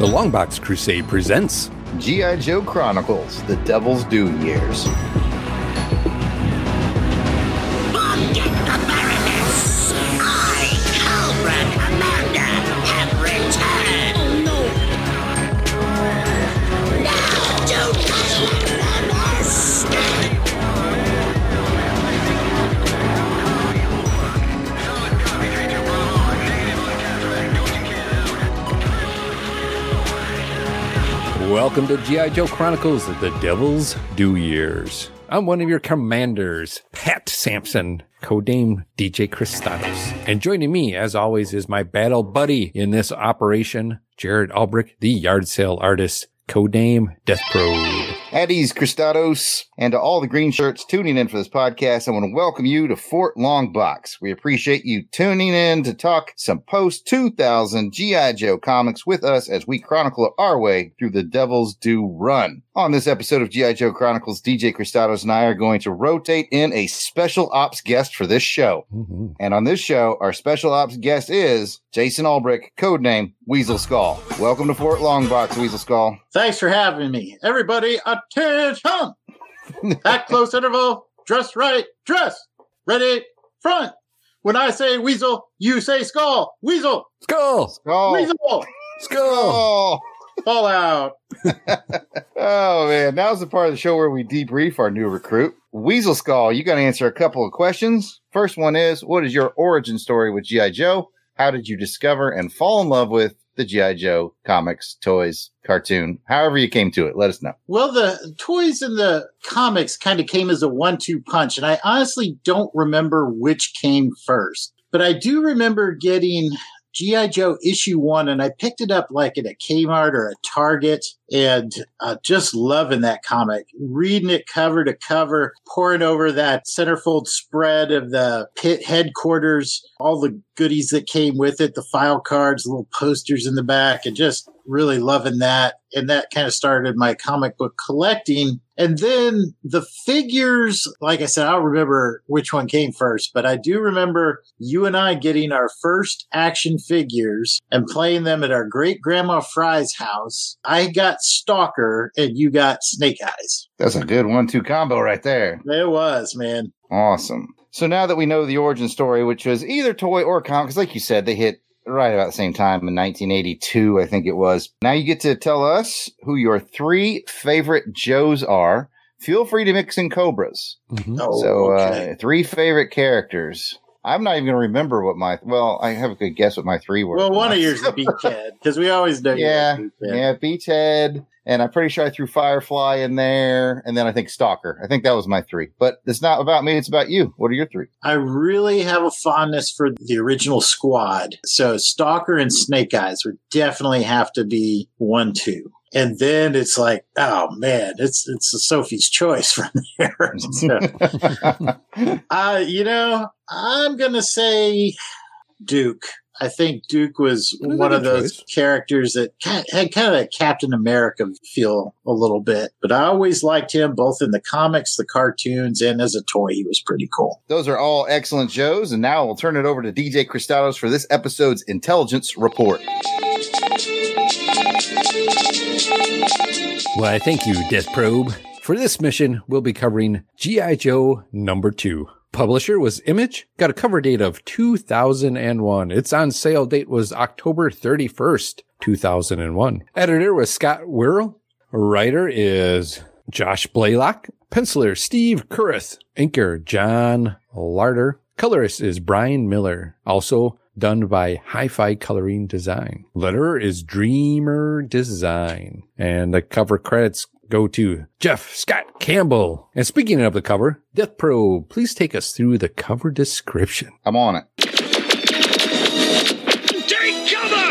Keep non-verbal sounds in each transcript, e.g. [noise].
The Longbox Crusade presents G.I. Joe Chronicles The Devil's Due Years. Welcome to G.I. Joe Chronicles The Devil's Due Years. I'm one of your commanders, Pat Sampson, codename DJ Christados. And joining me, as always, is my battle buddy in this operation, Jared Albrick, the yard sale artist, codename Death Probe. At ease, Christados, and to all the green shirts tuning in for this podcast, I want to welcome you to Fort Longbox. We appreciate you tuning in to talk some post 2000 G.I. Joe comics with us as we chronicle our way through the Devil's Due run. On this episode of G.I. Joe Chronicles, DJ Christados and I are going to rotate in a special ops guest for this show. Mhm. And on this show, our special ops guest is Jason Albrick, codename Weasel Skull. Welcome to Fort Longbox, Weasel Skull. Thanks for having me. Everybody, attention! At close interval, dress right, dress. Ready, front. When I say weasel, you say skull. Weasel, Skull! Skull. weasel, Skull! Oh. Fall out. [laughs] oh man, now's the part of the show where we debrief our new recruit. Weasel Skull, you got to answer a couple of questions. First one is, what is your origin story with G.I. Joe? How did you discover and fall in love with the G.I. Joe comics, toys, cartoon, however you came to it? Let us know. Well, the toys and the comics kind of came as a one two punch, and I honestly don't remember which came first. But I do remember getting G.I. Joe issue one, and I picked it up like at a Kmart or a Target, and uh, just loving that comic, reading it cover to cover, pouring over that centerfold spread of the pit headquarters, all the goodies that came with it, the file cards, little posters in the back, and just really loving that. And that kind of started my comic book collecting. And then the figures, like I said, I don't remember which one came first, but I do remember you and I getting our first action figures and playing them at our great grandma Fry's house. I got Stalker and you got Snake Eyes. That's a good one-two combo right there. It was, man. Awesome. So now that we know the origin story, which was either toy or comic, because like you said, they hit right about the same time in 1982, I think it was. Now you get to tell us who your three favorite Joes are. Feel free to mix in Cobras. Mhm. Oh, so, okay. uh, three favorite characters. I'm not even going to remember what my, well, I have a good guess what my three were. well, one of [laughs] yours is Beachhead because we always know. you yeah, Beachhead. yeah, Beachhead, and I'm pretty sure I threw Firefly in there, and then I think Stalker. I think that was my three. But it's not about me; it's about you. What are your three? I really have a fondness for the original squad. So Stalker and Snake Eyes would definitely have to be one, two. And then it's like, oh man, it's it's a Sophie's choice [laughs] from there. So, [laughs] uh, you know, I'm gonna say Duke. I think Duke was That's one of those choice. characters that had kind of a Captain America feel a little bit. But I always liked him both in the comics, the cartoons, and as a toy. He was pretty cool. Those are all excellent shows, and now we'll turn it over to DJ Christados for this episode's intelligence report. Why, thank you, Death Probe. For this mission, we'll be covering G.I. Joe number two. Publisher was Image, got a cover date of 2001. Its on sale date was October 31st, 2001. Editor was Scott Wirrell. Writer is Josh Blaylock. Penciler Steve Kurth. Inker John Larter. Colorist is Brian Miller. Also done by Hi-Fi Coloring Design. Letterer is Dreamer Design. And the cover credits go to Jeff Scott Campbell. And speaking of the cover, Death Pro, please take us through the cover description. I'm on it. Take cover!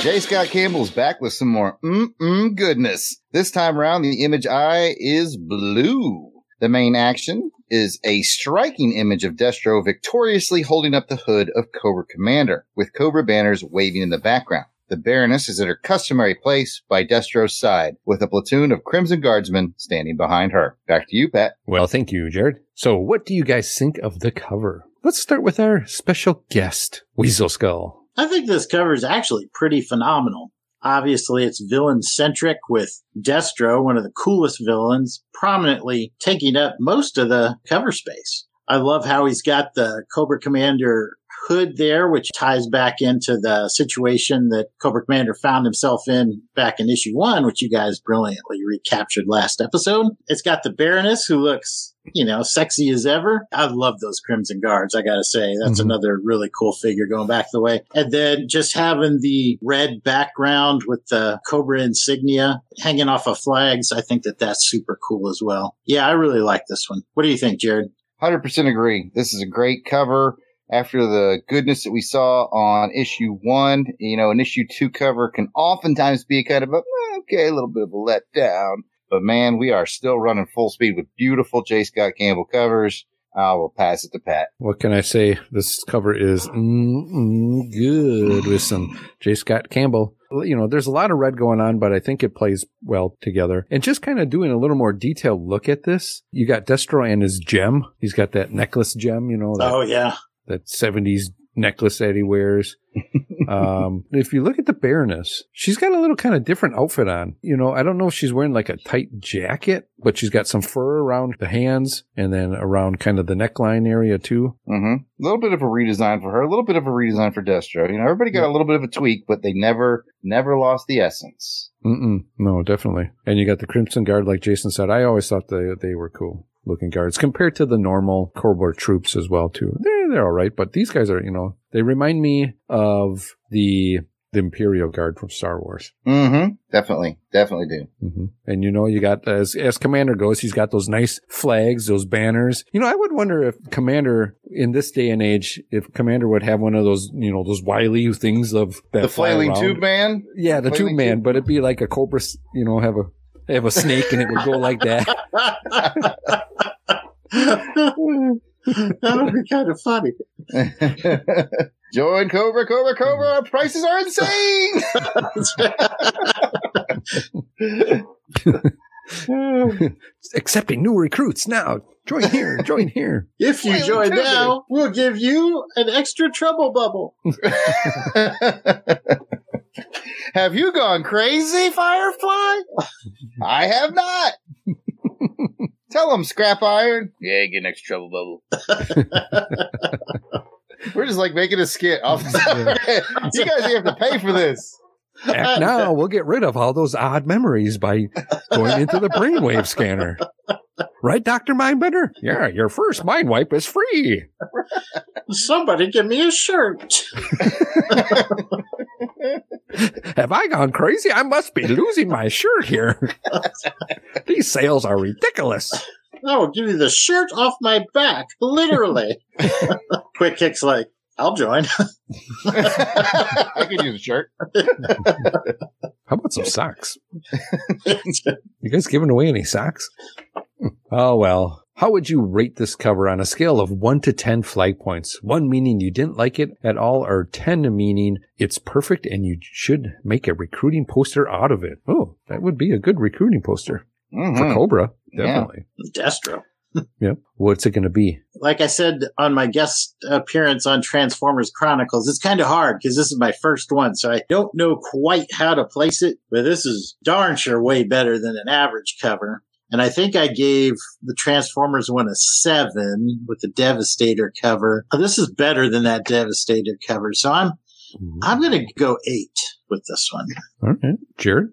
J. Scott Campbell's back with some more mm-mm goodness. This time around, the image eye is blue. The main action is a striking image of Destro victoriously holding up the hood of Cobra Commander, with Cobra banners waving in the background. The Baroness is at her customary place by Destro's side, with a platoon of Crimson Guardsmen standing behind her. Back to you, Pat. Well, thank you, Jared. So what do you guys think of the cover? Let's start with our special guest, Weasel Skull. I think this cover is actually pretty phenomenal. Obviously, it's villain centric with Destro, one of the coolest villains, prominently taking up most of the cover space. I love how he's got the Cobra Commander hood there, which ties back into the situation that Cobra Commander found himself in back in issue one, which you guys brilliantly recaptured last episode. It's got the Baroness who looks, you know, sexy as ever. I love those Crimson Guards. I gotta say, that's Mhm. another really cool figure going back the way. And then just having the red background with the Cobra insignia hanging off of flags. I think that that's super cool as well. Yeah, I really like this one. What do you think, Jared? 100% agree. This is a great cover. After the goodness that we saw on issue one, you know, an issue two cover can oftentimes be kind of a, eh, okay, a little bit of a letdown. But man, we are still running full speed with beautiful J. Scott Campbell covers. I will pass it to Pat. What can I say? This cover is mm, mm, good with some J. Scott Campbell. You know, there's a lot of red going on, but I think it plays well together. And just kind of doing a little more detailed look at this, you got Destro and his gem. He's got that necklace gem, you know, that, Oh yeah. That 70s necklace that he wears. [laughs] um, if you look at the Baroness, she's got a little kind of different outfit on. You know, I don't know if she's wearing like a tight jacket, but she's got some fur around the hands and then around kind of the neckline area too. Mm-hmm. A little bit of a redesign for her, a little bit of a redesign for Destro. You know, everybody got a little bit of a tweak, but they never, never lost the essence. Mm-mm. No, definitely. And you got the Crimson Guard, like Jason said. I always thought they they were cool looking guards compared to the normal Cobra troops as well too. They're they're all right, but these guys are you know they remind me of the the Imperial Guard from Star Wars. Mm-hmm. Definitely, definitely do. Mm-hmm. And you know, you got as as Commander goes, he's got those nice flags, those banners. You know, I would wonder if Commander in this day and age, if Commander would have one of those, you know, those wily things of that the flailing around. tube man. Yeah, the tube man, tube. but it'd be like a cobra, you know, have a have a snake and it would go like that. that would be kind of funny. [laughs] Join Cobra, Cobra, Cobra. Our prices are insane. [laughs] [laughs] Accepting new recruits now. Join here, join here. If you Wait, join now, we'll give you an extra trouble bubble. [laughs] have you gone crazy, Firefly? I have not. [laughs] Tell him, Scrap Iron. Yeah, get next trouble bubble. [laughs] We're just like making a skit off the top of. You guys have to pay for this. Act now. [laughs] We'll get rid of all those odd memories by going into the brainwave scanner. Right, Dr. Mindbender? Yeah, your first mind wipe is free. Somebody give me a shirt. Have I gone crazy? I must be losing my shirt here. These sales are ridiculous. I will give you the shirt off my back, literally. [laughs] Quick Kick's like, I'll join. I could use a shirt. How about some socks? You guys giving away any socks? Oh, well. How would you rate this cover on a scale of 1 to 10 flag points? 1 meaning you didn't like it at all, or 10 meaning it's perfect and you should make a recruiting poster out of it. Oh, that would be a good recruiting poster for Mhm. Cobra. Yeah. Definitely. Destro. [laughs] Yep. What's it going to be? Like I said on my guest appearance on Transformers Chronicles, it's kind of hard because this is my first one, so I don't know quite how to place it, but this is darn sure way better than an average cover. And I think I gave the Transformers one a seven with the Devastator cover. Oh, This is better than that Devastator cover, so I'm mm-hmm. I'm gonna go eight with this one. All right. Jared?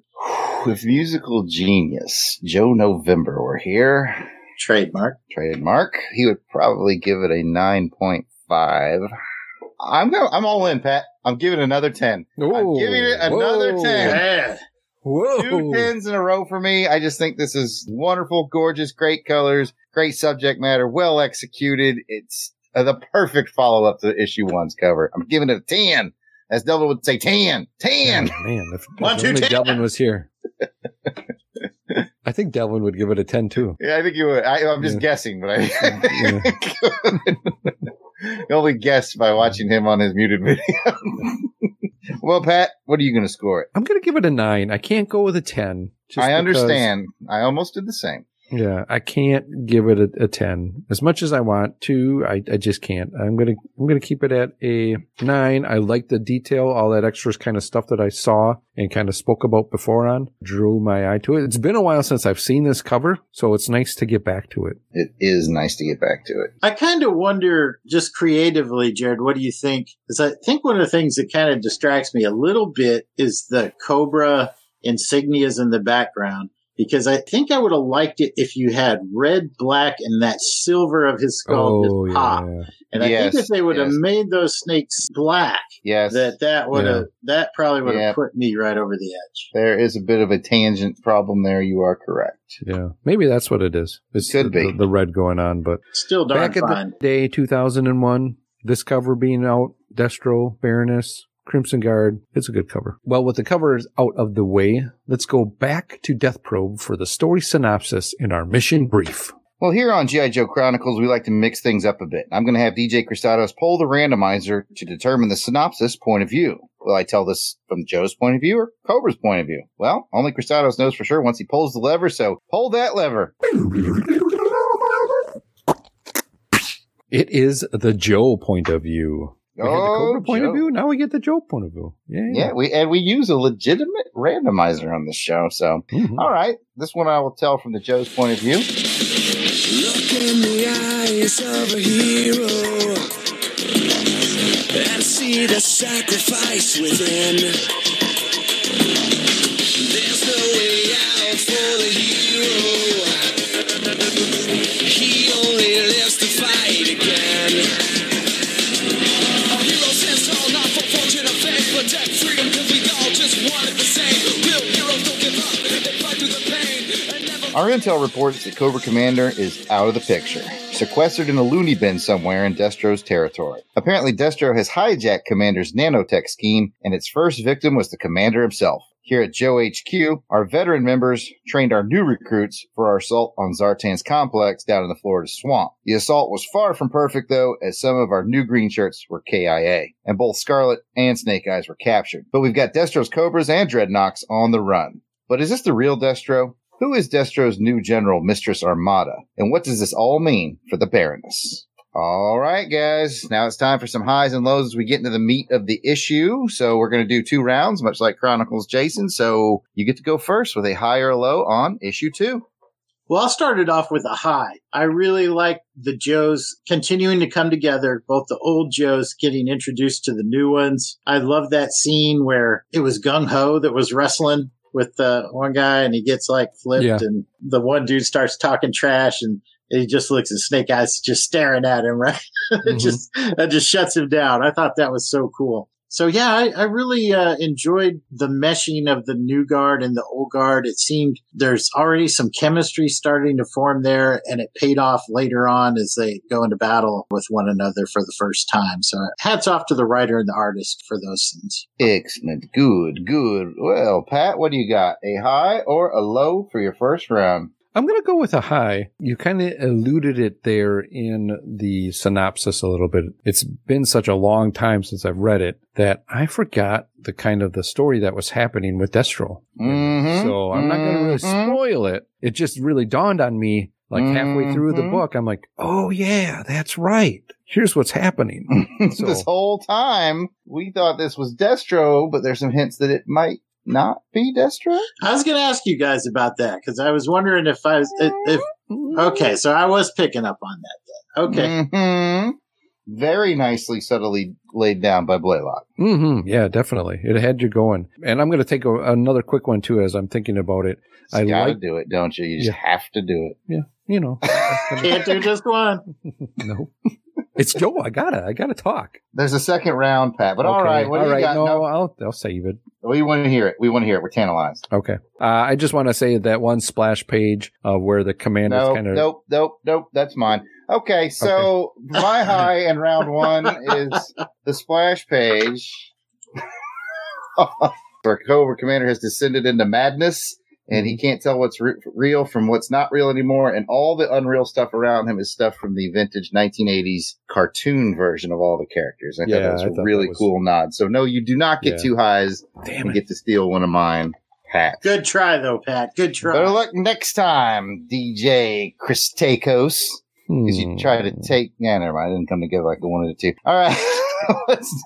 With musical genius Joe November were here, Trademark. trademark, he would probably give it a 9.5. I'm going I'm all in, Pat. I'm giving it another 10. I'm giving it another Whoa. 10. Yeah. Whoa. Two tens in a row for me. I just think this is wonderful, gorgeous, great colors, great subject matter, well executed. It's uh, the perfect follow up to issue one's cover. I'm giving it a 10. As Devil would say, 10, 10. Oh, man, if, if One, two, only ten. Delvin was here. [laughs] I think Delvin would give it a 10 too. Yeah, I think you would. I, I'm just Yeah. guessing, but I [laughs] only guess by watching him on his muted video. [laughs] well, Pat, what are you going to score it? I'm going to give it a 9. I can't go with a 10. just I understand. I almost did the same. Yeah, I can't give it a, a ten as much as I want to. I, I just can't. I'm gonna I'm gonna keep it at a nine. I like the detail, all that extras kind of stuff that I saw and kind of spoke about before on drew my eye to it. It's been a while since I've seen this cover, so it's nice to get back to it. It is nice to get back to it. I kind of wonder, just creatively, Jared, what do you think? Because I think one of the things that kind of distracts me a little bit is the Cobra insignias in the background. Because I think I would have liked it if you had red, black, and that silver of his skull just oh, pop. Oh, yeah. And I Yes, think if they would have yes. made those snakes black, Yes. that that would have that probably would have Yeah. put me right over the edge. there is a bit of a tangent problem there. You are correct. Yeah, maybe that's what it is. It's Could the, be. the, the red going on, but Still darn back in fine. the day, 2001, this cover being out, Destro, Baroness, Crimson Guard, it's a good cover. Well, with the covers out of the way, let's go back to Death Probe for the story synopsis in our mission brief. Well, here on G.I. Joe Chronicles, we like to mix things up a bit. I'm going to have DJ Cristados pull the randomizer to determine the synopsis point of view. Will I tell this from Joe's point of view or Cobra's point of view? Well, only Cristados knows for sure once he pulls the lever, so pull that lever. It is the Joe point of view. We had the Oh, Cobra point Joe. of view. Now we get the Joe point of view. Yeah. Yeah, we and we use a legitimate randomizer on this show. So, Mhm. all right, this one I will tell from the Joe's point of view. Look in the eyes of a hero and see the sacrifice within. There's no way out for the hero. He only lives Our intel reports that Cobra Commander is out of the picture, sequestered in a loony bin somewhere in Destro's territory. Apparently, Destro has hijacked Commander's nanotech scheme, and its first victim was the Commander himself. Here at Joe HQ, our veteran members trained our new recruits for our assault on Zartan's complex down in the Florida swamp. The assault was far from perfect, though, as some of our new green shirts were KIA, and both Scarlett and Snake Eyes were captured. But we've got Destro's Cobras and Dreadnoks on the run. But is this the real Destro? Who is Destro's new general, Mistress Armada? And what does this all mean for the Baroness? All right, guys. Now it's time for some highs and lows as we get into the meat of the issue. So we're going to do two rounds, much like Chronicles Jason. So you get to go first with a high or low on issue two. Well, I'll start it off with a high. I really like the Joes continuing to come together, both the old Joes getting introduced to the new ones. I love that scene where it was Gung Ho that was wrestling with the one guy and he gets like flipped Yeah. and the one dude starts talking trash and he just looks at Snake Eyes just staring at him, right? [laughs] it Mhm. just, that just shuts him down. I thought that was so cool. So yeah, I, I really uh, enjoyed the meshing of the new guard and the old guard. It seemed there's already some chemistry starting to form there, and it paid off later on as they go into battle with one another for the first time. So hats off to the writer and the artist for those scenes. Excellent. Good, good. Well, Pat, what do you got? A high or a low for your first round? I'm going to go with a high. You kind of alluded it there in the synopsis a little bit. It's been such a long time since I've read it that I forgot the kind of the story that was happening with Destro. Mhm, So I'm not going to really mhm. spoil it. It just really dawned on me like halfway through the book. I'm like, oh yeah, that's right. Here's what's happening. [laughs] So- this whole time, we thought this was Destro, but there's some hints that it might not be Destro. I was going to ask you guys about that because I was wondering if I was if, if okay, so I was picking up on that. Then. Okay, hmm Very nicely, subtly laid down by Blaylock. hmm Yeah, definitely. It had you going. And I'm going to take a, another quick one too as I'm thinking about it. I You gotta like- do it, don't you? You just have to do it. Yeah, you know, [laughs] can't do just one. [laughs] no. It's Joe. I gotta, I gotta talk. There's a second round, Pat. But all Okay. right, what do all you got? No, No, I'll, I'll save it. we want to hear it. We want to hear it. We're tantalized. Okay. Uh, I just want to say that one splash page uh, where the commander's Nope, kind of. nope, nope, nope. That's mine. Okay, so my [laughs] high in round one is the splash page [laughs] where Cobra Commander has descended into madness and he can't tell what's re- real from what's not real anymore. And all the unreal stuff around him is stuff from the vintage 1980s cartoon version of all the characters. I thought that was I a really was- cool nod. So, no, you do not get Yeah. two highs Damn and it. get to steal one of mine. Pat. Good try, though, Pat. Good try. Better luck next time, DJ Chris Takos. Because you Hmm. try to take. Yeah, never mind. It didn't come together like I wanted it to. All right. [laughs] Let's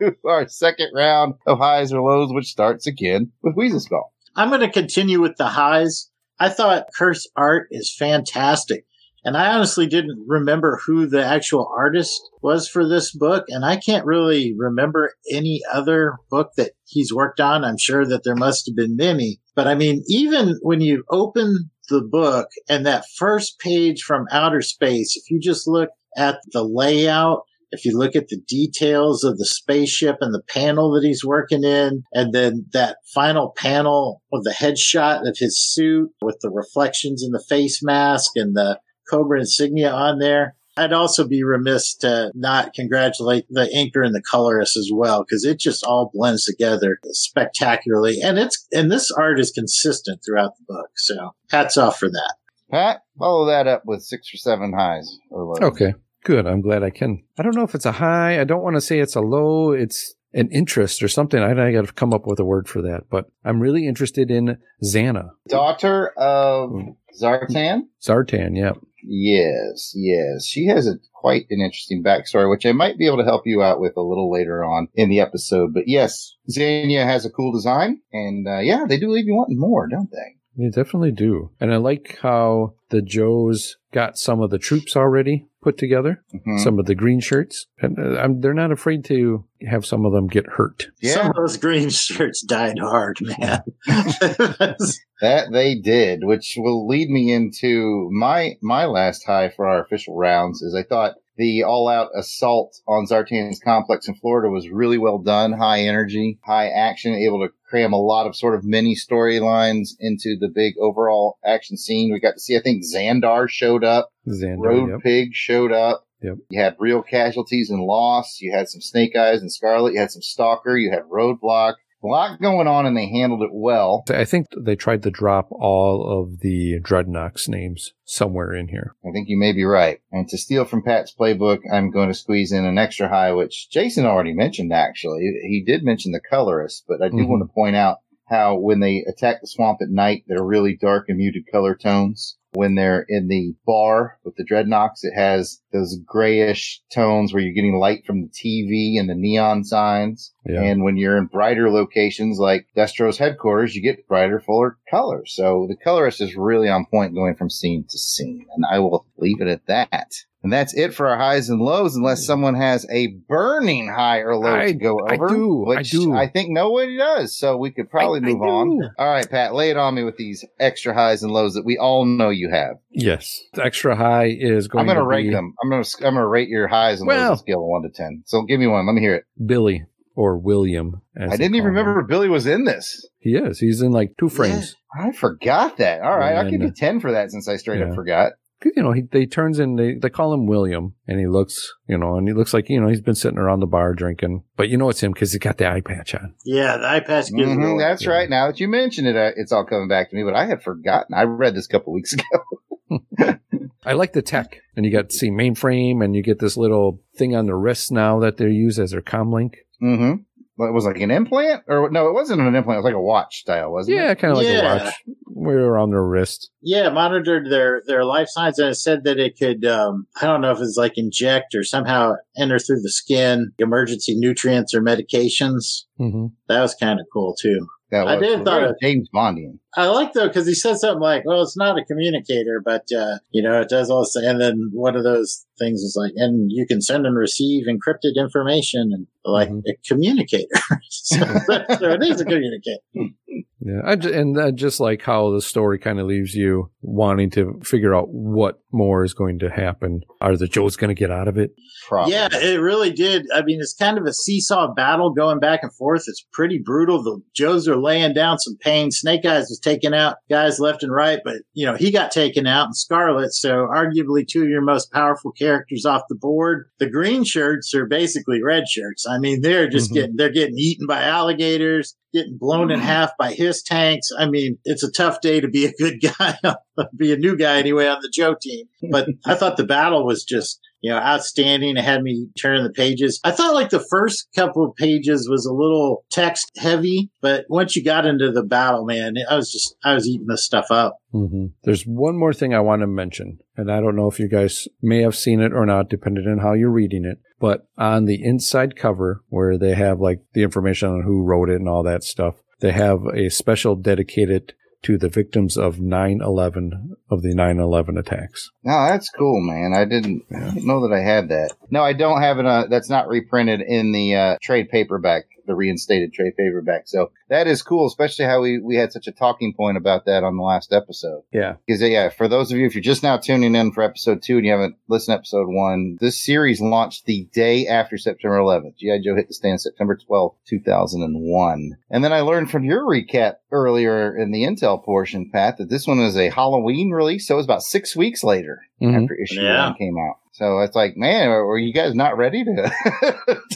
do our second round of highs or lows, which starts again with Weasel Skull. I'm going to continue with the highs. I thought Kurth's art is fantastic. And I honestly didn't remember who the actual artist was for this book. And I can't really remember any other book that he's worked on. I'm sure that there must have been many. But I mean, even when you open the book and that first page from outer space, if you just look at the layout, if you look at the details of the spaceship and the panel that he's working in, and then that final panel of the headshot of his suit with the reflections in the face mask and the Cobra insignia on there. I'd also be remiss to not congratulate the inker and the colorist as well, because it just all blends together spectacularly. And it's, and this art is consistent throughout the book. So hats off for that. Pat, follow that up with six or seven highs or lows. Okay, good. I'm glad I can. I don't know if it's a high. I don't want to say it's a low. It's an interest or something. I, I got to come up with a word for that. But I'm really interested in Xana. Daughter of Zartan? Zartan, yeah. Yes, yes. She has a quite an interesting backstory, which I might be able to help you out with a little later on in the episode. But yes, Zanya has a cool design, and uh, yeah, they do leave you wanting more, don't they? They definitely do. And I like how the Joes got some of the troops already put together, Mhm. some of the green shirts. And uh, I'm, they're not afraid to have some of them get hurt. Some of those green [laughs] shirts died hard, man. [laughs] that they did, which will lead me into my my last high for our official rounds. Is I thought the all-out assault on Zartan's complex in Florida was really well done, high energy, high action, able to cram a lot of sort of mini storylines into the big overall action scene. We got to see, I think, Zandar showed up. Zandar, Road yep. Pig showed up. Yep. You had real casualties and loss. You had some Snake Eyes and Scarlett. You had some Stalker. You had Roadblock. A lot going on, and they handled it well. I think they tried to drop all of the Dreadnoks names somewhere in here. I think you may be right. And to steal from Pat's playbook, I'm going to squeeze in an extra high, which Jason already mentioned, actually. He did mention the colorist, but I do Mhm. want to point out how when they attack the swamp at night, they're really dark and muted color tones. When they're in the bar with the dreadnoks, it has those grayish tones where you're getting light from the TV and the neon signs. Yeah. And when you're in brighter locations like Destro's headquarters, you get brighter, fuller colors. So the colorist is really on point going from scene to scene. And I will leave it at that. And that's it for our highs and lows, unless someone has a burning high or low I- to go over. I do, I do. I think nobody does. So we could probably I- move on. All right, Pat, lay it on me with these extra highs and lows that we all know you have. Yes. The extra high is going I'm going to rate be them. I'm going to I'm to rate your highs and lows on a scale of one to ten. So give me one. Let me hear it. Billy or William. as I didn't even call him. remember Billy was in this. He is. He's in like two frames. I forgot that. All right, I'll give you ten for that since I straight Yeah. up forgot. 'Cause, You know, he they turns in. They they call him William, and he looks, you know, and he looks like you know he's been sitting around the bar drinking, but you know it's him because he's got the eye patch on. yeah, the eye patch gives it Mhm, away. that's Yeah. right. Now that you mention it, uh, it's all coming back to me. But I had forgotten. I read this a couple weeks ago. [laughs] [laughs] I like the tech, and you got to see mainframe, and you get this little thing on the wrist now that they use as their comlink. mm-hmm. Well, it was like an implant, or no, it wasn't an implant. It was like a watch style, wasn't it? Yeah, kind of like Yeah. a watch. we were on their wrist. Yeah, monitored their their life signs and it said that it could um I don't know if it's like inject or somehow enter through the skin emergency nutrients or medications. hmm That was kind of cool too. That I was did thought very it- James Bondian. I like though because he said something like, "Well, it's not a communicator, but uh, you know, it does all this." And then one of those things is like, "And you can send and receive encrypted information," and like Mhm. a communicator. [laughs] so, [laughs] so it is a communicator. Yeah, I ju- and uh, just like how the story kind of leaves you wanting to figure out what more is going to happen. Are the Joes going to get out of it? Probably. Yeah, it really did. I mean, it's kind of a seesaw battle going back and forth. It's pretty brutal. The Joes are laying down some pain. Snake Eyes was taking out guys left and right, but you know, he got taken out and Scarlett. So arguably two of your most powerful characters off the board. The green shirts are basically red shirts. I mean, they're just Mhm. getting, they're getting eaten by alligators, getting blown in half by his tanks. I mean, it's a tough day to be a good [laughs] guy, be a new guy anyway on the Joe team. But [laughs] I thought the battle was just, you know, outstanding. It had me turning the pages. I thought like the first couple of pages was a little text heavy, but once you got into the battle, man, I was just, I was eating this stuff up. hmm There's one more thing I want to mention, and I don't know if you guys may have seen it or not, depending on how you're reading it. But on the inside cover, where they have like the information on who wrote it and all that stuff, they have a special dedicated to the victims of 9/11 of the 9/11 attacks. No, that's cool, man. I didn't, I didn't know that I had that. No, I don't have it. Uh, that's not reprinted in the uh, trade paperback, the reinstated Trey trade back. So that is cool, especially how we, we had such a talking point about that on the last episode. Yeah. Because yeah, for those of you, if you're just now tuning in for episode two and you haven't listened to episode one, this series launched the day after September 11th. GI Joe hit the stand September 12th, 2001. And then I learned from your recap earlier in the Intel portion, Pat, that this one was a Halloween release. So it was about six weeks later Mhm. after issue Yeah. one came out. So it's like, man, are were you guys not ready to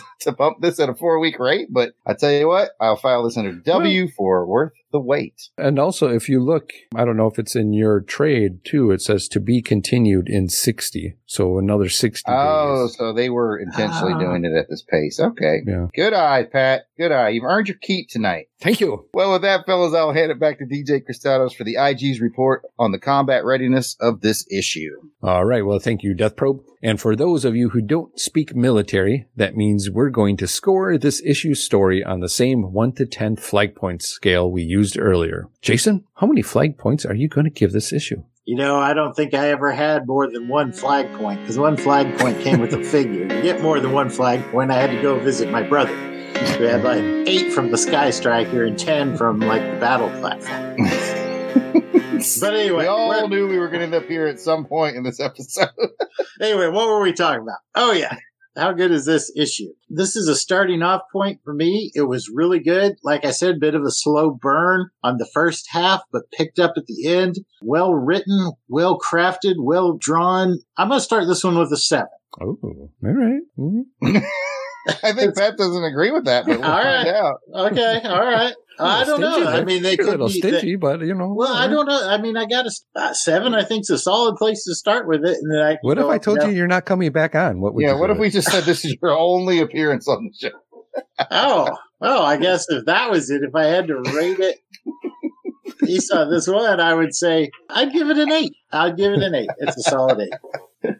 [laughs] to bump this at a four week rate? But I tell you what, I'll file this under W for worth the wait. And also, if you look, I don't know if it's in your trade too, it says to be continued in 60. So another 60 Oh, days. so they were intentionally Ah. doing it at this pace. Okay. Yeah. Good eye, Pat. Good eye. You've earned your keep tonight. Thank you. Well, with that, fellas, I'll hand it back to DJ Cristados for the IG's report on the combat readiness of this issue. All right. Well, thank you, Death Probe. And for those of you who don't speak military, that means we're going to score this issue's story on the same 1 to 10 flag points scale we used earlier. Jason, how many flag points are you going to give this issue? You know, I don't think I ever had more than one flag point because one flag point came with a figure. To get more than one flag point, I had to go visit my brother, who had like eight from the Sky Striker and ten from like the battle platform. [laughs] But anyway, we all knew we were going to end up here at some point in this episode. [laughs] Anyway, what were we talking about? Oh yeah. How good is this issue? This is a starting off point for me. It was really good. Like I said, bit of a slow burn on the first half, but picked up at the end. Well written, well crafted, well drawn. I'm going to start this one with a seven. Oh, all right. Mhm. [laughs] I think Pat doesn't agree with that, but we'll All find right. out. Okay. All right. [laughs] I don't know. Stingy I mean, they You're a could little be. stingy, but you know. well, I don't know. I mean, I got a uh, seven. I think is a solid place to start with it, and then I. What if I told and you you're not coming back on? What would Yeah, you what do if we just said this is your only appearance on the show? down? [laughs] Oh, well, I guess if that was it, if I had to rate it [laughs] based saw this one, I would say I'd give it an eight. I'd give it an eight. It's a solid eight.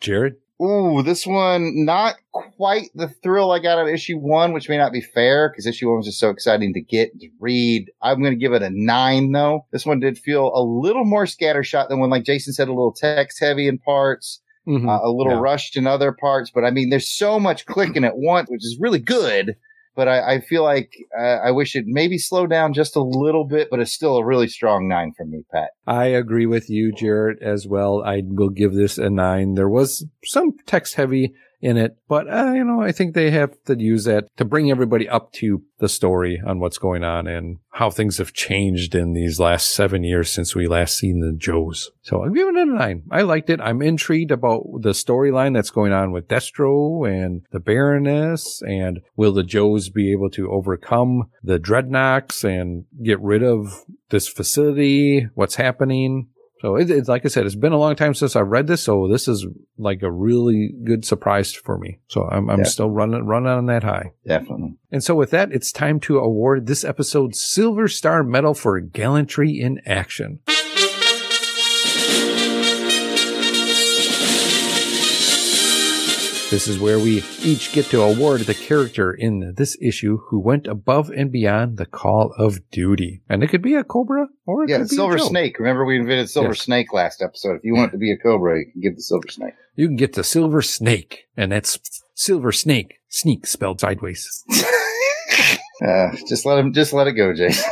Jared? Ooh, this one not quite the thrill I got out of issue one, which may not be fair because issue one was just so exciting to get to read. I'm going to give it a nine though. This one did feel a little more scattershot than when, like Jason said, a little text heavy in parts, Mhm. uh, a little Yeah. rushed in other parts. But I mean, there's so much clicking at once, which is really good. But I, I feel like uh, I wish it maybe slowed down just a little bit, but it's still a really strong nine from me, Pat. I agree with you, Jared, as well. I will give this a nine. There was some text heavy in it, but uh, you know, I think they have to use that to bring everybody up to the story on what's going on and how things have changed in these last seven years since we last seen the Joes. So I'm giving it a nine. I liked it. I'm intrigued about the storyline that's going on with Destro and the Baroness and will the Joes be able to overcome the Dreadnoks and get rid of this facility? What's happening? So it, it's like I said, it's been a long time since I've read this, so this is like a really good surprise for me. So I'm, I'm Yeah. still running running on that high. Definitely. And so with that, it's time to award this episode's Silver Star Medal for gallantry in action. This is where we each get to award the character in this issue who went above and beyond the call of duty. And it could be a Cobra or it Yeah, could be Silver a Joe. Snake. Remember we invented Silver Yes. Snake last episode. If you want it to be a Cobra, you can give the Silver Snake. You can get the Silver Snake, and that's Silver Snake, sneak spelled sideways. [laughs] Uh, just let him, just let it go, Jason.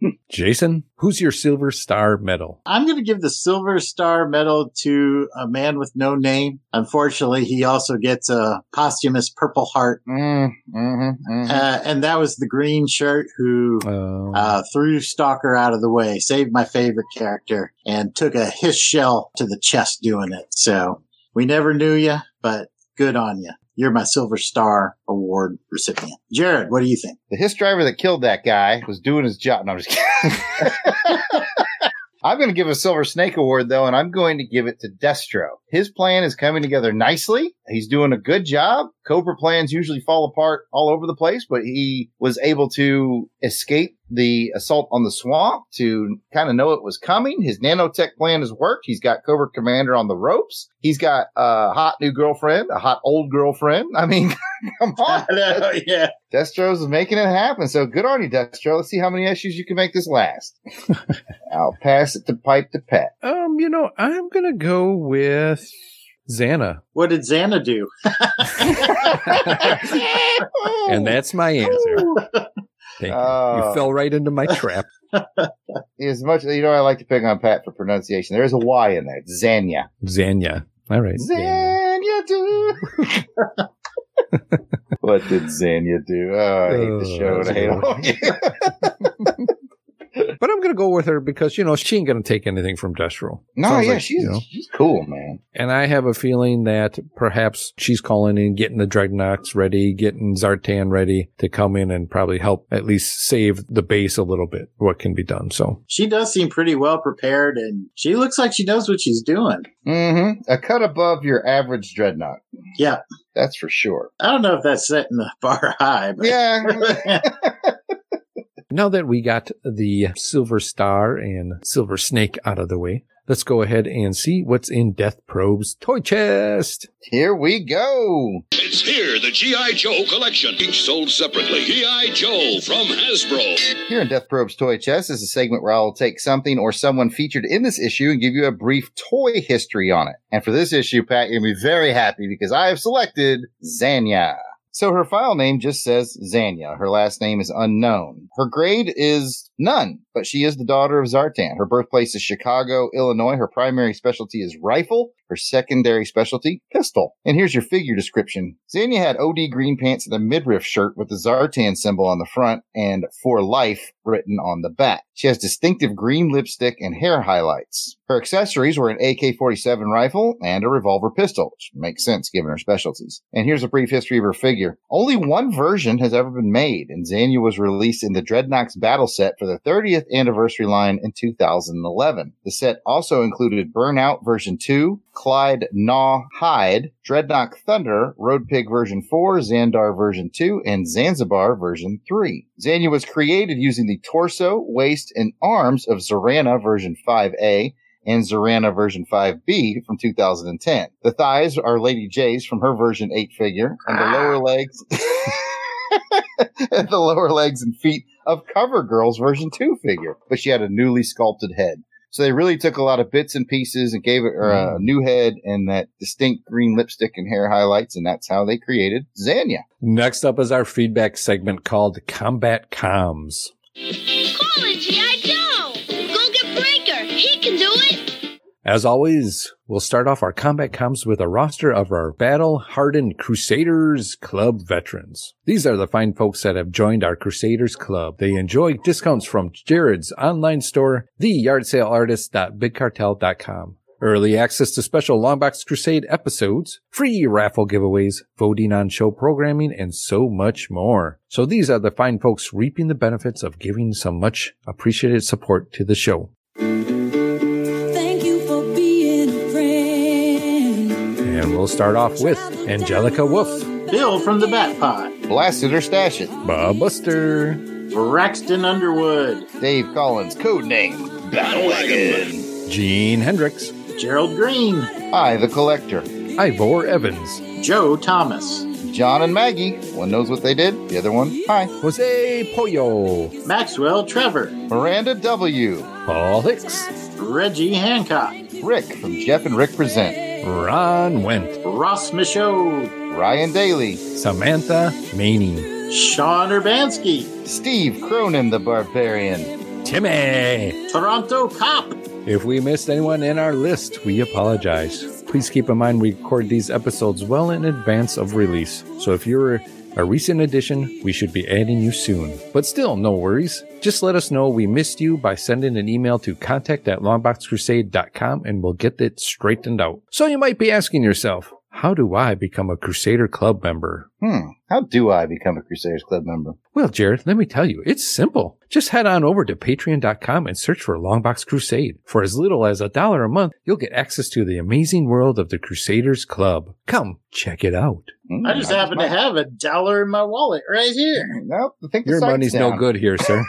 [laughs] Jason, who's your Silver Star Medal? I'm going to give the Silver Star Medal to a man with no name. Unfortunately, he also gets a posthumous Purple Heart, mm, mm-hmm, mm-hmm. uh, and that was the green shirt who Uh, uh, threw Stalker out of the way, saved my favorite character, and took a his shell to the chest doing it. So we never knew you, but good on you. You're my Silver Star Award recipient. Jared, what do you think? the his driver that killed that guy was doing his job. No, I'm just kidding. [laughs] I'm going to give a Silver Snake Award though, and I'm going to give it to Destro. His plan is coming together nicely. He's doing a good job. Cobra plans usually fall apart all over the place, but he was able to escape the assault on the swamp to kind of know it was coming. His nanotech plan has worked. He's got Cobra Commander on the ropes. He's got a hot new girlfriend, a hot old girlfriend. I mean, [laughs] come [laughs] on. I know, yeah. Destro's making it happen. So good on you, Destro. Let's see how many issues you can make this last. [laughs] I'll pass it to Pipe to Pet. Um, you know, I'm gonna go with Xana, What did Xana do? [laughs] and that's my answer. Thank you. Oh. you ah. fell right into my trap. [laughs] As much you know, I like to pick on Pat for pronunciation. There is a Y in there. It's Zanya. Xania. All right. Xania. Zanya do. [laughs] what did Zanya do? Oh, I hate the Oh, show and I hate all of you. But I'm gonna go with her because you know she ain't gonna take anything from Destro. No, Sounds yeah, like, she's you know. she's cool, man. And I have a feeling that perhaps she's calling in, getting the Dreadnoks ready, getting Zartan ready to come in and probably help at least save the base a little bit, what can be done. So, She does seem pretty well prepared, and she looks like she knows what she's doing. Mm-hmm. A cut above your average Dreadnok. Yeah. That's for sure. I don't know if that's setting the [laughs] bar high, but Yeah. [laughs] [laughs] now that we got the Silver Star and Silver Snake out of the way, let's go ahead and see what's in Death Probe's toy chest. Here we go. It's here, the G.I. Joe collection, each sold separately. G.I. Joe from Hasbro. Here in Death Probe's Toy Chest is a segment where I'll take something or someone featured in this issue and give you a brief toy history on it. And for this issue, Pat, you're going to be very happy because I have selected Zanya. So her file name just says Zanya. Her last name is unknown. Her grade is none, but she is the daughter of Zartan. Her birthplace is Chicago, Illinois. Her primary specialty is rifle. Her secondary specialty, pistol. And here's your figure description. Zanya had OD green pants and a midriff shirt with the Zartan symbol on the front and for life written on the back. She has distinctive green lipstick and hair highlights. Her accessories were an AK-47 rifle and a revolver pistol, which makes sense given her specialties. And here's a brief history of her figure. Only one version has ever been made, and Zanya was released in the Dreadnoks battle set for the 30th anniversary line in 2011. The set also included Burnout version 2, Clyde Gnaw Hide, Dreadnok Thunder, Road Pig version 4, Zandar version 2, and Zanzibar version 3. Zanya was created using the torso, waist, and arms of Zarana version 5A and Zarana version 5B from 2010. The thighs are Lady Jaye's from her version 8 figure, and the ah. lower legs and [laughs] the lower legs and feet of CoverGirl's version 2 figure, but she had a newly sculpted head. So they really took a lot of bits and pieces and gave it her a uh, mm. new head and that distinct green lipstick and hair highlights, and that's how they created Zanya. Next up is our feedback segment called Combat Comms. Call it G.I. Joe! Go get Breaker! He can do it! As always, we'll start off our combat comms with a roster of our battle hardened Crusaders Club veterans. These are the fine folks that have joined our Crusaders Club. They enjoy discounts from Jared's online store, theyardsaleartist.bigcartel.com. Early access to special Longbox Crusade episodes, free raffle giveaways, voting on show programming, and so much more. So these are the fine folks reaping the benefits of giving some much appreciated support to the show. And we'll start off with Angelica Wolf, Bill from the Bat Pod, Blasted or Stash It. Bob Buster, Braxton Underwood, Dave Collins, codename Battlewagon. Gene Hendricks, Gerald Green, I, the Collector. Ivor Evans, Joe Thomas, John and Maggie. One knows what they did. The other one, hi. Jose Pollo, Maxwell Trevor, Miranda W. Paul Hicks, Reggie Hancock, Rick from Jeff and Rick Present. Ron Went, Ross Michaud, Ryan Daly. Samantha Maney, Sean Urbanski, Steve Cronin, the Barbarian. Timmy. Toronto Cop, If we missed anyone in our list, we apologize. Please keep in mind we record these episodes well in advance of release. So if you're a recent addition, we should be adding you soon. But still, no worries. Just let us know we missed you by sending an email to contact at longboxcrusade.com and we'll get it straightened out. So you might be asking yourself, How do I become a Crusader Club member? Hmm. How do I become a Crusaders Club member? Well, Jared, let me tell you, it's simple. Just head on over to patreon.com and search for Longbox Crusade. For as little as a dollar a month, you'll get access to the amazing world of the Crusaders Club. Come, check it out. Hmm, I just happen to have a dollar in my wallet right here. Nope. I think Your money's down. no good here, sir.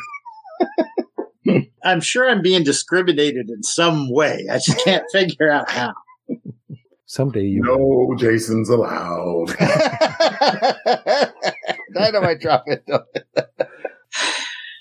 [laughs] I'm sure I'm being discriminated in some way. I just can't figure out how. Someday you No, Jason's allowed. [laughs] Dynamite drop it.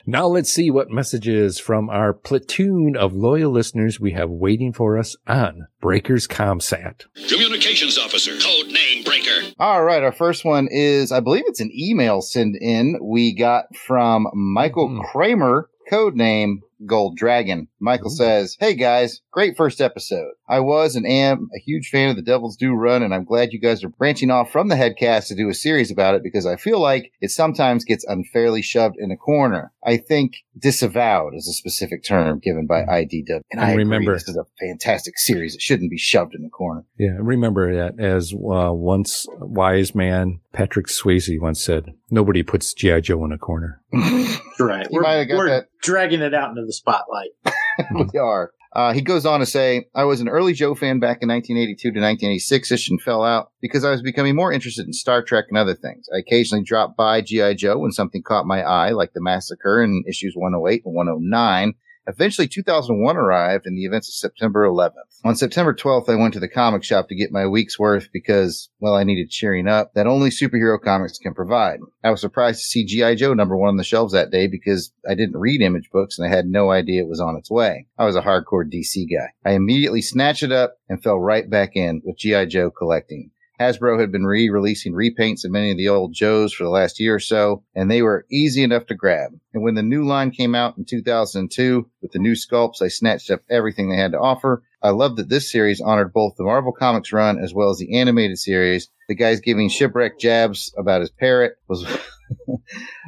Now let's see what messages from our platoon of loyal listeners we have waiting for us on Breakers Comsat. Communications officer. Code name Breaker. All right. Our first one is, I believe it's an email send in we got from Michael Mhm. Kramer, code name Gold Dragon. Michael says, Hey guys, great first episode. I was and am a huge fan of the Devil's Due Run, and I'm glad you guys are branching off from the headcast to do a series about it because I feel like it sometimes gets unfairly shoved in a corner. I think disavowed is a specific term given by IDW. And I remember remember- this is a fantastic series. It shouldn't be shoved in the corner. Yeah, remember that as uh, once wise man Patrick Swayze once said, nobody puts G.I. Joe in a corner. [laughs] [laughs] Right. You might have got we're that. dragging it out into the spotlight. [laughs] we are. Uh, he goes on to say, I was an early Joe fan back in 1982 to 1986 ish and fell out because I was becoming more interested in Star Trek and other things. I occasionally dropped by G.I. Joe when something caught my eye, like the massacre in issues 108 and 109. Eventually, 2001 arrived and the events of September 11th. On September 12th, I went to the comic shop to get my week's worth because, well, I needed cheering up that only superhero comics can provide. I was surprised to see G.I. Joe number one on the shelves that day because I didn't read image books and I had no idea it was on its way. I was a hardcore DC guy. I immediately snatched it up and fell right back in with G.I. Joe collecting. Hasbro had been re-releasing repaints of many of the old Joes for the last year or so, and they were easy enough to grab. And when the new line came out in 2002 with the new sculpts, I snatched up everything they had to offer. I love that this series honored both the Marvel Comics run as well as the animated series. The guy's giving shipwreck jabs about his parrot was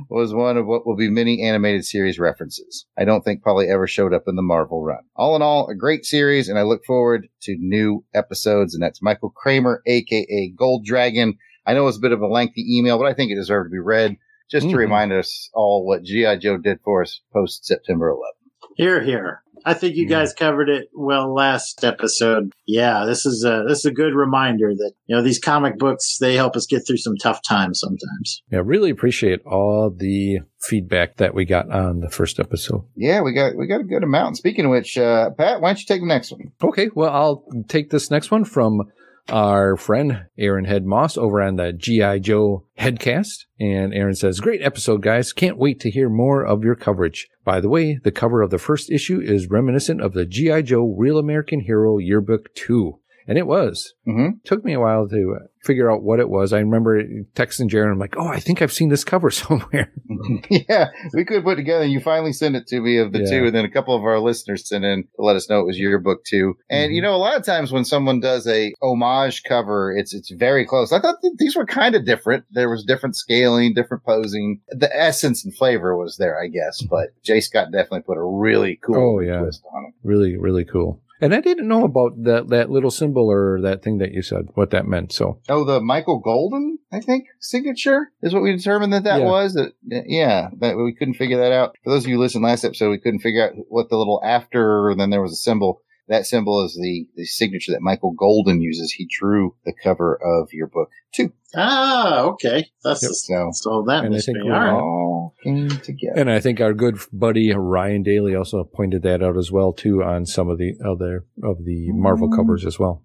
was one of what will be many animated series references. I don't think probably ever showed up in the Marvel run. All in all, a great series, and I look forward to new episodes. And that's Michael Kramer, aka Gold Dragon. I know it's a bit of a lengthy email, but I think it deserved to be read just to Mhm. remind us all what G.I. Joe did for us post September 11th. Here, here. I think you Yeah. guys covered it well last episode. Yeah, this is a this is a good reminder that you know these comic books they help us get through some tough times sometimes. Yeah, really appreciate all the feedback that we got on the first episode. Yeah, we got we got a good amount. Speaking of which, uh, Pat, why don't you take the next one? Okay, well, I'll take this next one from our friend Aaron Head Moss over on the G.I. Joe Headcast. And Aaron says, Great episode, guys. Can't wait to hear more of your coverage. By the way, the cover of the first issue is reminiscent of the G.I. Joe Real American Hero Yearbook 2. And it was. Mm-hmm. Took me a while to uh, figure out what it was. I remember texting Jared. I'm like, oh, I think I've seen this cover [laughs] somewhere. [laughs] yeah, we could put together. You finally sent it to me of the Yeah. two, and then a couple of our listeners sent in to let us know it was Yearbook two. And Mhm. you know, a lot of times when someone does a homage cover, it's it's very close. I thought that these were kind of different. There was different scaling, different posing. The essence and flavor was there, I guess. But J. Scott definitely put a really cool Oh, yeah. twist on it. really, really cool. And I didn't know about that, that little symbol or that thing that you said, what that meant. So Oh, the Michael Golden, I think, signature is what we determined that that Yeah. was. That yeah, but we couldn't figure that out. For those of you who listened last episode, we couldn't figure out what the little after. And then there was a symbol. That symbol is the the signature that Michael Golden uses. He drew the cover of your book too. Ah, okay. That's Yep. So so that And I think be we all right. all came together. And I think our good buddy Ryan Daly also pointed that out as well too on some of the other of the Marvel covers as well.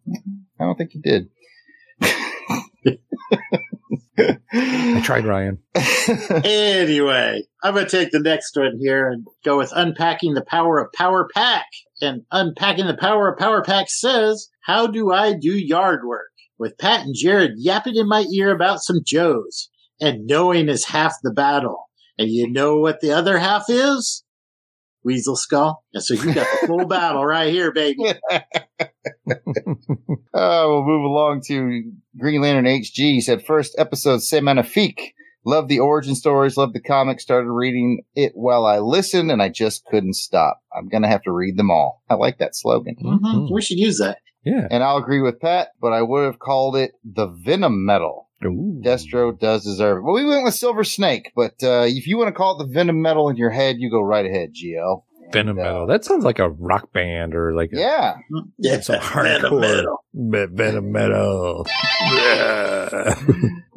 I don't think he did. [laughs] I tried Ryan. [laughs] Anyway, I'm going to take the next one here and go with Unpacking the Power of Power Pack. And Unpacking the Power of Power Pack says, How do I do yard work? With Pat and Jared yapping in my ear about some Joes. And knowing is half the battle. And you know what the other half is? Weasel Skull. And so you got the full [laughs] battle right here, baby. Uh, [laughs] we'll move along to Green Lantern HG. He said, first episode, C'est Magnifique. Love the origin stories, love the comics, started reading it while I listened, and I just couldn't stop. I'm going to have to read them all. I like that slogan. Mhm. We should use that. Yeah. And I'll agree with Pat, but I would have called it the Venom Metal. Ooh. Destro does deserve it. Well, we went with Silver Snake, but uh, if you want to call it the Venom Metal in your head, you go right ahead, GL. Venom And, uh, Metal. That sounds like a rock band or like a, Yeah. Yeah, some [laughs] Venom hardcore Metal. Venom Metal. Yeah. [laughs]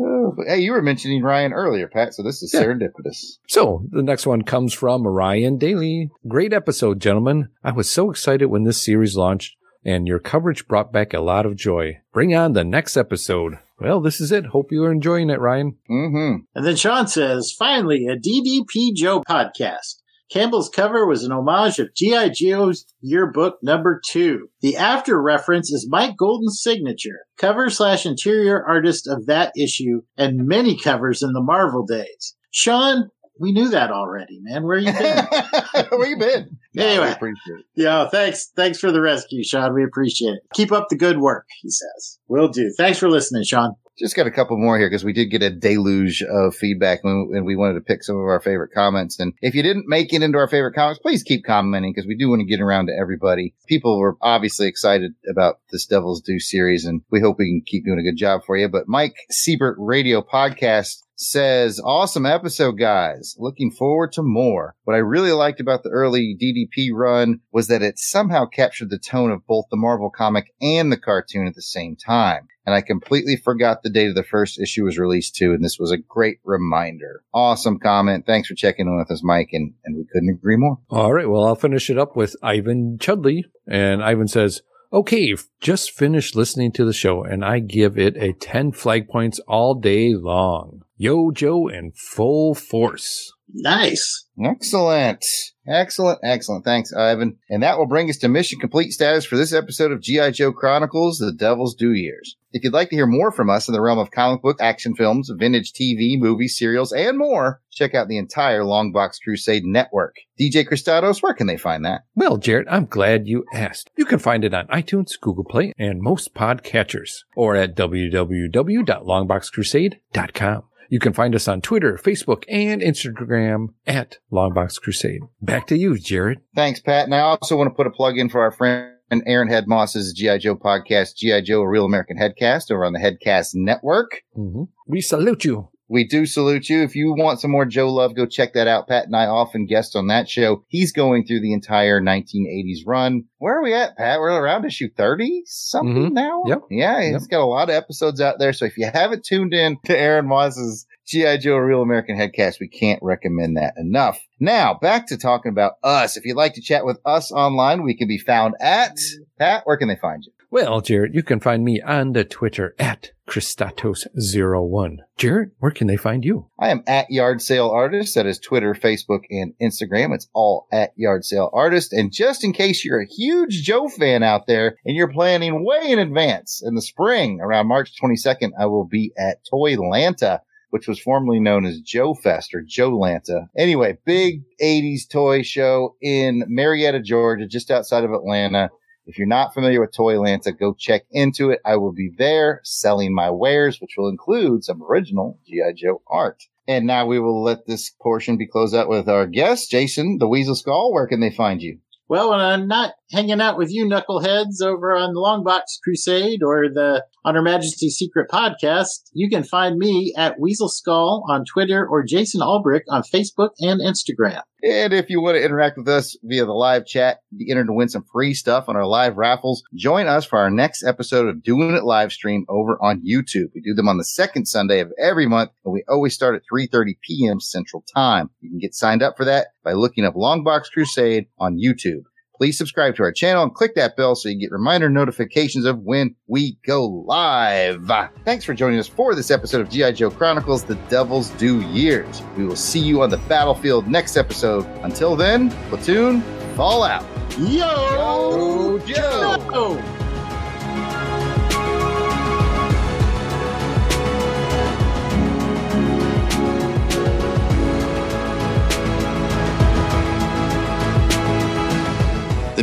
Oh, hey, you were mentioning Ryan earlier, Pat, so this is Yeah. serendipitous. So the next one comes from Ryan Daly. Great episode, gentlemen. I was so excited when this series launched, and your coverage brought back a lot of joy. Bring on the next episode. Well, this is it. Hope you are enjoying it, Ryan. Mm-hmm. And then Sean says, finally, a DDP Joe podcast. Campbell's cover was an homage of G.I. Joe's yearbook number two. The after reference is Mike Golden's signature, cover slash interior artist of that issue, and many covers in the Marvel days. Sean, we knew that already, man. Where you been? [laughs] Where you been? [laughs] Anyway. we appreciate it. yeah, thanks. Thanks for the rescue, Sean. We appreciate it. Keep up the good work, he says. Will do. Thanks for listening, Sean. Just got a couple more here because we did get a deluge of feedback when, when we wanted to pick some of our favorite comments. And if you didn't make it into our favorite comments, please keep commenting because we do want to get around to everybody. People were obviously excited about this Devil's Due series, and we hope we can keep doing a good job for you. But Mike Siebert Radio Podcast says, awesome episode, guys. Looking forward to more. What I really liked about the early DDP run was that it somehow captured the tone of both the Marvel comic and the cartoon at the same time. And I completely forgot the date of the first issue was released too. And this was a great reminder. Awesome comment. Thanks for checking in with us, Mike. And, and we couldn't agree more. All right. Well, I'll finish it up with Ivan Chudley. And Ivan says, Okay, just finished listening to the show and I give it a 10 flag points all day long. Yo, Joe in full force. Nice. Excellent. Excellent. Excellent. Thanks, Ivan. And that will bring us to mission complete status for this episode of G.I. Joe Chronicles, The Devil's Due Years. If you'd like to hear more from us in the realm of comic book, action films, vintage TV, movies, serials, and more, check out the entire Longbox Crusade network. DJ Christados, where can they find that? Well, Jared, I'm glad you asked. You can find it on iTunes, Google Play, and most podcatchers, or at www.longboxcrusade.com. You can find us on Twitter, Facebook, and Instagram at Longbox Crusade. Back to you, Jared. Thanks, Pat. And I also want to put a plug in for our friend Aaron Head Moss's G.I. Joe podcast, G.I. Joe, a real American headcast over on the Headcast Network. Mm-hmm. We salute you. We do salute you. If you want some more Joe love, go check that out. Pat and I often guest on that show. He's going through the entire 1980s run. Where are we at, Pat? We're around issue 30 something Mhm. now. Yep. Yeah, he's Yep. got a lot of episodes out there. So if you haven't tuned in [laughs] to Aaron Moss's G.I. Joe Real American Headcast, we can't recommend that enough. Now, back to talking about us. If you'd like to chat with us online, we can be found at Pat. Where can they find you? Well, Jared, you can find me on the Twitter at Christatos01. Jared, where can they find you? I am at Yard Sale Artist. That is Twitter, Facebook, and Instagram. It's all at Yard Sale Artist. And just in case you're a huge Joe fan out there and you're planning way in advance in the spring, around March 22nd, I will be at Toylanta, which was formerly known as Joe Fest or JoeLanta. Anyway, big 80s toy show in Marietta, Georgia, just outside of Atlanta. If you're not familiar with Toylanta, go check into it. I will be there selling my wares, which will include some original G.I. Joe art. And now we will let this portion be closed out with our guest, Jason, the Weasel Skull. Where can they find you? Well, when I'm not hanging out with you knuckleheads over on the Longbox Crusade or the On Her Majesty's Secret podcast, you can find me at Weasel Skull on Twitter or Jason Albrick on Facebook and Instagram. And if you want to interact with us via the live chat, be entered to win some free stuff on our live raffles. Join us for our next episode of Doing It live stream over on YouTube. We do them on the second Sunday of every month, and we always start at 3:30 p.m. Central Time. You can get signed up for that by looking up Longbox Crusade on YouTube. Please subscribe to our channel and click that bell so you get reminder notifications of when we go live. Thanks for joining us for this episode of G.I. Joe Chronicles The Devil's Due Years. We will see you on the battlefield next episode. Until then, platoon, fall out. Yo! Yo, Joe! Yo!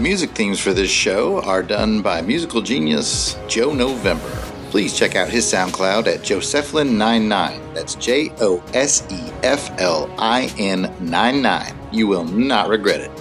The music themes for this show are done by musical genius Joe November. Please check out his SoundCloud at Joseflin99. That's J O S E F L I N 99. You will not regret it.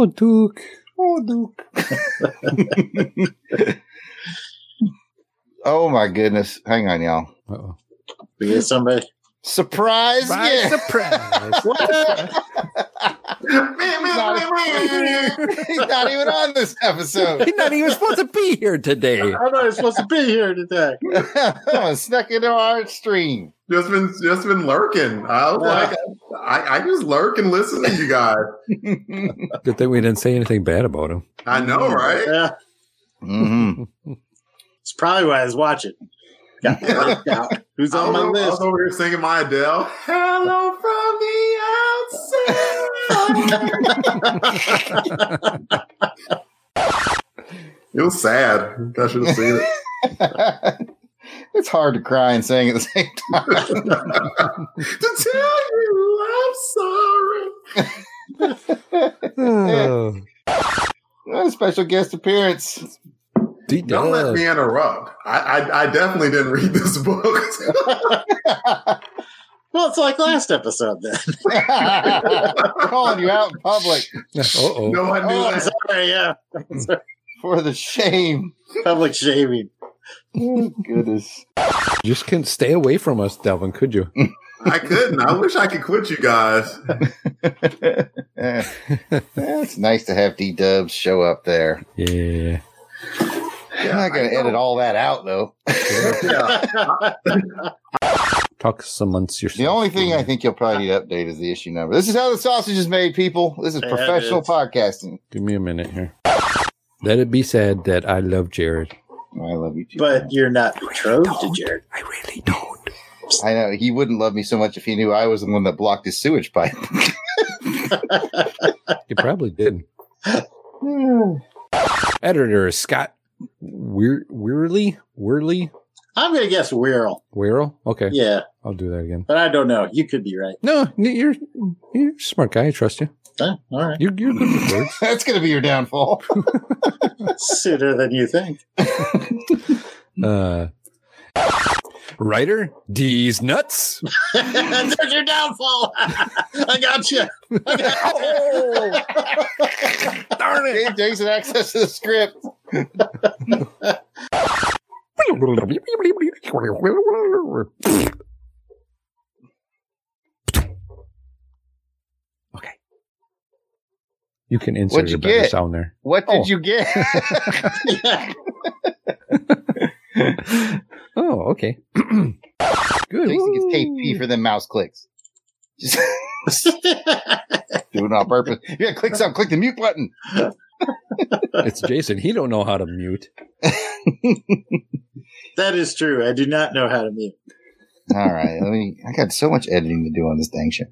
Oh, Duke. Oh, Duke. [laughs] oh my goodness. Hang on, y'all. Uh-oh. We get somebody. Surprise! Surprise, gift. surprise. [laughs] [laughs] He's not even on this episode. He's not even supposed to be here today. I'm not supposed to be here today. oh, snuck into our stream. Just been just been lurking. I was like, I, I just lurk and listen to you guys. [laughs] Good thing we didn't say anything bad about him. I know, right? Yeah, Mm-hmm. it's probably why I was watching. Got [laughs] worked out. Who's on my was, I was list? over here singing my Adele. Hello from the outside. [laughs] it was sad. I should have seen it. It's hard to cry and sing at the [laughs] same time. to tell you I'm sorry. [sighs] Oh, a special guest appearance. Don't let me interrupt. I, I I definitely didn't read this book. [laughs] Well, it's like last episode then. [laughs] Calling you out in public Uh-oh. no, I knew Oh, I'm sorry. Yeah, for the shame. public shaming. Oh, goodness. Just couldn't stay away from us, Delvin, could you? [laughs] I couldn't. I wish I could quit you guys. [laughs] it's nice to have D Dubs show up there. Yeah. I'm not going to edit all that out, though. Yeah. [laughs] Talk some months yourself. The only thing I think you'll probably need to update is the issue number. This is how the sausage is made, people. This is Yeah, professional is. podcasting. Give me a minute here. Let it be said that I love Jared. Oh, I love you too. But you're not betrothed to Jared. I really don't. I know he wouldn't love me so much if he knew I was the one that blocked his sewage pipe. [laughs] You probably did. [sighs] Editor Scott Weir- Weirley? Weirley? I'm gonna guess Wirral. Weirl? Okay. Yeah, I'll do that again. but I don't know. You could be right. No, you're you're a smart guy. I trust you. Huh? all right. You're, you're good with words. [laughs] That's going to be your downfall. [laughs] Sooner than you think. [laughs] Uh, writer D's nuts. There's your downfall. I got you. Oh! Darn it! Gave Jason access to the script. Okay. You can insert What'd a you better get? sound there. What did Oh. you get? [laughs] [laughs] Oh, okay. [clears throat] Good. Jason gets KP for them mouse clicks. Just [laughs] do it on purpose. You gotta click something. Click the mute button. It's Jason. He don't know how to mute. [laughs] that is true. I do not know how to mute. All right. Let me. I got so much editing to do on this dang shit.